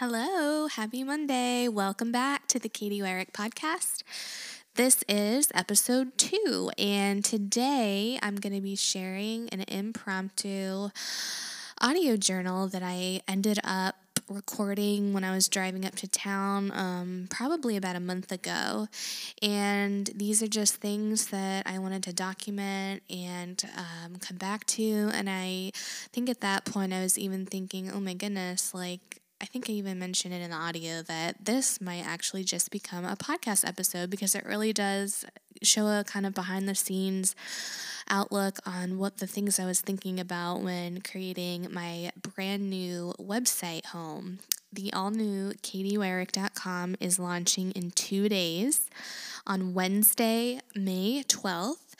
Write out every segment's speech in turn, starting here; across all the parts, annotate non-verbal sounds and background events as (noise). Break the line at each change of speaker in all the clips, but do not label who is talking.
Hello, happy Monday. Welcome back to the Katy Weirich podcast. This is episode two, and today I'm going to be sharing an impromptu audio journal that I ended up recording when I was driving up to town, um, probably about a month ago. And these are just things that I wanted to document and um, come back to. And I think at that point, I was even thinking, oh my goodness, like, I think I even mentioned it in the audio that this might actually just become a podcast episode because it really does show a kind of behind the scenes outlook on what the things I was thinking about when creating my brand new website home. The all new katyweirich.com is launching in two days on Wednesday, May 12th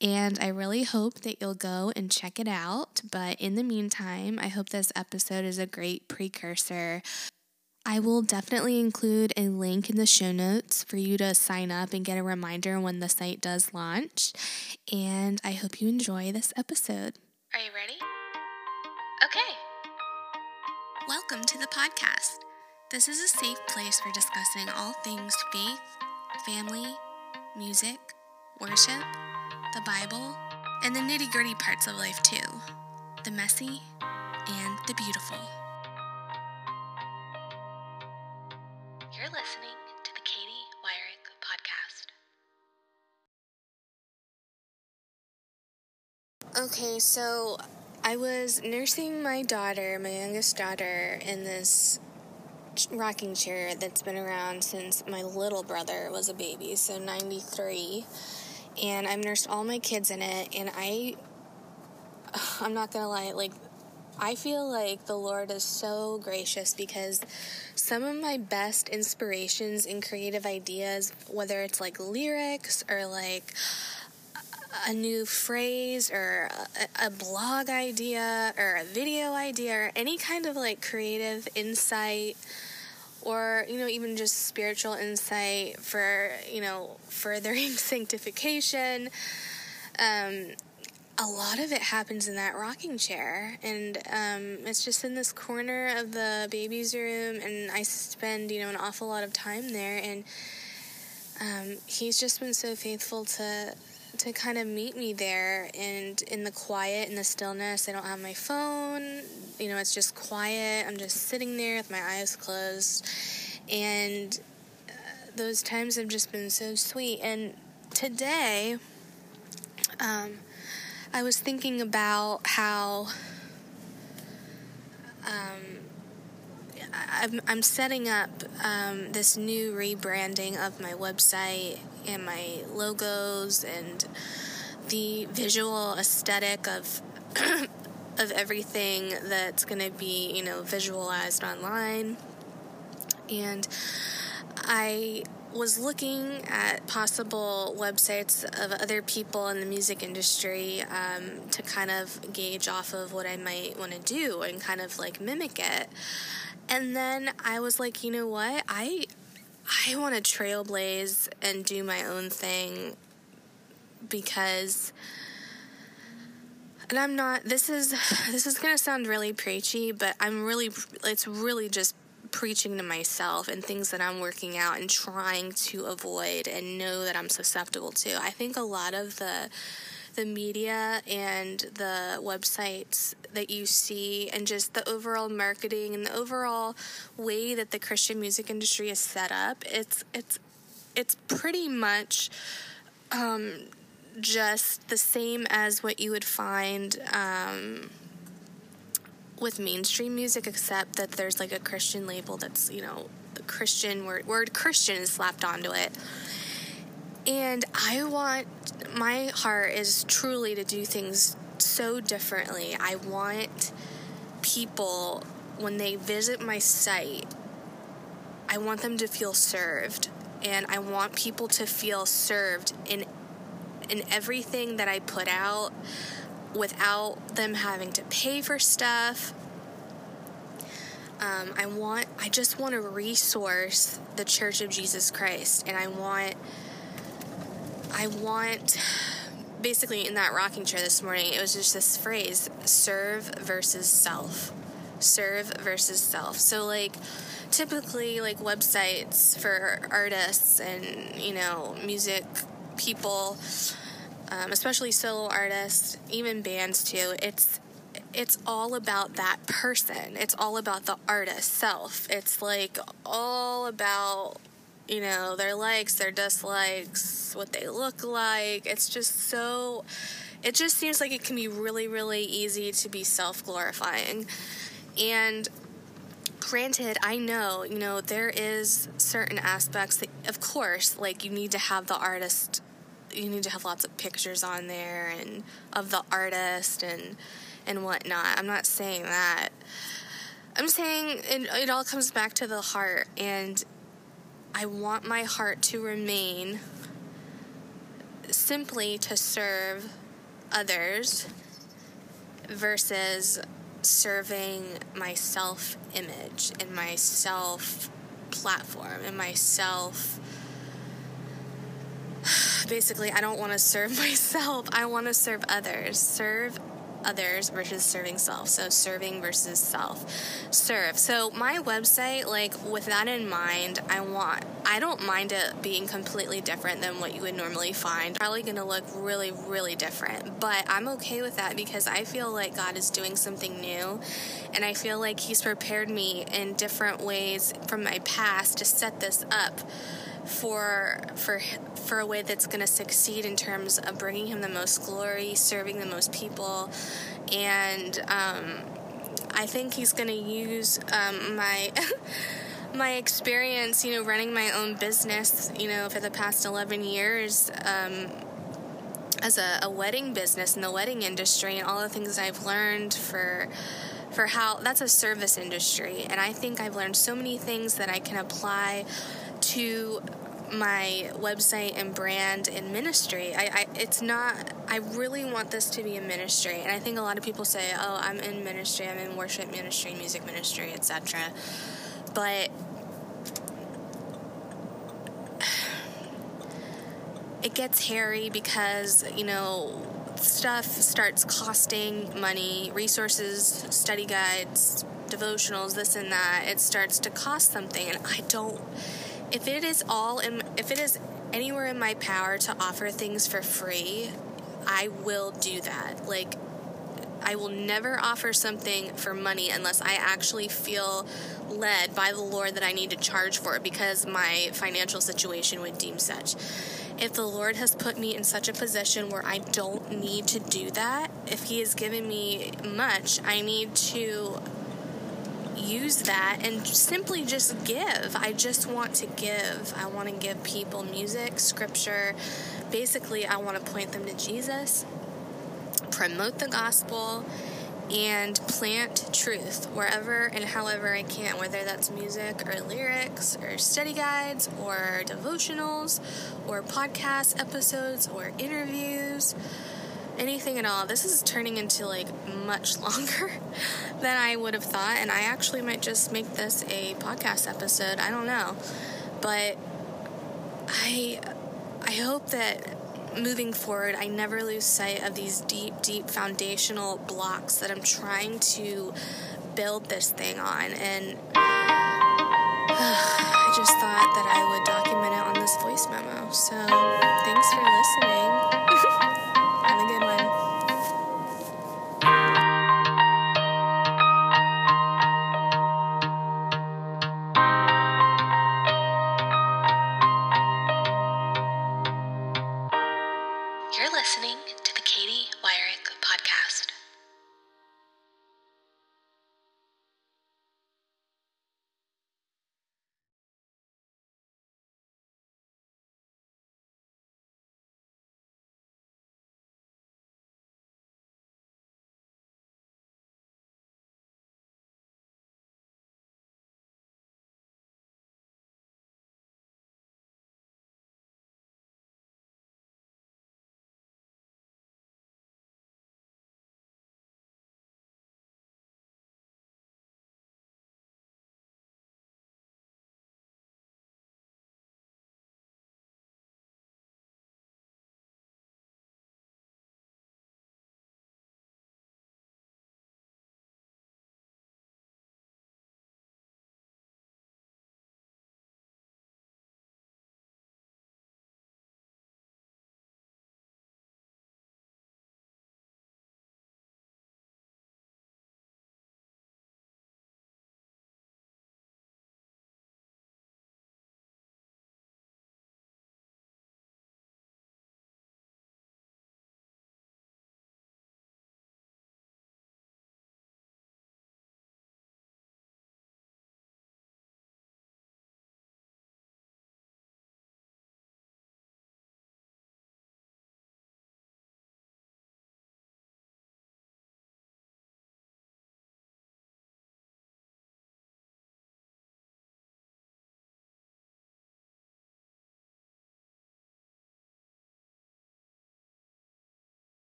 and I really hope that you'll go and check it out. But in the meantime, I hope this episode is a great precursor. I will definitely include a link in the show notes for you to sign up and get a reminder when the site does launch. And I hope you enjoy this episode. Are you ready? Okay. Welcome to the podcast. This is a safe place for discussing all things faith, family, music, worship the Bible, and the nitty gritty parts of life too the messy and the beautiful. You're listening to the Katy Weirich Podcast. Okay, so I was nursing my daughter, my youngest daughter, in this rocking chair that's been around since my little brother was a baby, so 93 and I've nursed all my kids in it, and I, (sighs) I'm not gonna lie, like, I feel like the Lord is so gracious because some of my best inspirations and creative ideas, whether it's like lyrics or like a new phrase or a, a, blog idea or a video idea or any kind of like creative insight or you know even just spiritual insight for you know furthering (laughs) sanctification. Um, a lot of it happens in that rocking chair and um, it's just in this corner of the baby's room and i spend you know an awful lot of time there and um, he's just been so faithful to to kind of meet me there and in the quiet and the stillness. I don't have my phone. You know it's just quiet. I'm just sitting there with my eyes closed. And uh, those times have just been so sweet. And today um, i was thinking about how um, I'm, I'm setting up um, this new rebranding of my website and my logos and the visual aesthetic of (clears throat) of everything that's going to be you know visualized online and I was looking at possible websites of other people in the music industry um, to kind of gauge off of what I might want to do and kind of like mimic it. And then I was like, you know what? I I want to trailblaze and do my own thing because and I'm not this is this is going to sound really preachy, but I'm really it's really just preaching to myself and things that I'm working out and trying to avoid and know that I'm susceptible to. I think a lot of the the media and the websites that you see and just the overall marketing and the overall way that the Christian music industry is set up, it's it's it's pretty much um, just the same as what you would find um, with mainstream music, except that there's like a Christian label that's you know the Christian word word Christian is slapped onto it. And I want, my heart is truly to do things so differently. I want people, when they visit my site, I want them to feel served. And I want people to feel served in in everything that I put out without them having to pay for stuff. Um, I want, I just want to resource the Church of Jesus Christ, and I want I want basically in that rocking chair this morning, it was just this phrase serve versus self. serve versus self. So, like, typically, like, websites for artists and, you know, music people, um, especially solo artists, even bands too, it's it's all about that person. It's all about the artist self. It's like all about you know, their likes, their dislikes, what they look like. It's just so, it just seems like it can be really, really easy to be self glorifying. And granted, I know, you know, there is certain aspects that, of course, like you need to have the artist, you need to have lots of pictures on there and of the artist and, and whatnot. I'm not saying that. I'm saying it, it all comes back to the heart and I want my heart to remain simply to serve others versus serving my self image and my self platform and myself. Basically, I don't want to serve (laughs) myself. I want to serve others. Serve others versus serving self. So serving versus self. Serve. So my website, like with that in mind, I want I don't mind it being completely different than what you would normally find. Probably gonna look really, really different. But I'm okay with that because I feel like God is doing something new and I feel like He's prepared me in different ways from my past to set this up for for for a way that's going to succeed in terms of bringing him the most glory, serving the most people, and um, I think he's going to use um, my. (laughs) my experience, you know, running my own business, you know, for the past 11 years, um, as a, a, wedding business in the wedding industry and all the things I've learned for for how that's a service industry and I think I've learned so many things that I can apply to my website and brand and ministry. I, I, it's not. I really want this to be a ministry, and I think a lot of people say, "Oh, I'm in ministry. I'm in worship ministry, music ministry, etc." But (sighs) it gets hairy because you know stuff starts costing money, resources, study guides, devotionals, this and that. It starts to cost something, and I don't if it is all in, if it is anywhere in my power to offer things for free, I will do that. Like, I will never offer something for money unless I actually feel led by the Lord that I need to charge for it because my financial situation would deem such. If the Lord has put me in such a position where I don't need to do that, if He has given me much, I need to use that and simply just give. I just want to give. I want to give people music, scripture. Basically, I want to point them to Jesus, promote the gospel, and plant truth wherever and however I can, whether that's music or lyrics or study guides or devotionals or podcast episodes or interviews anything at all. This is turning into like much (laughs) longer than I would have thought, and I actually might just make this a podcast episode. I don't know, but I I hope that moving forward, I never lose sight of these deep, deep foundational blocks that I'm trying to build this thing on, and. (sighs) I just thought that I would document it on this voice memo. So, thanks for listening. (laughs)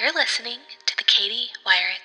You're listening to the Katy Wyatt.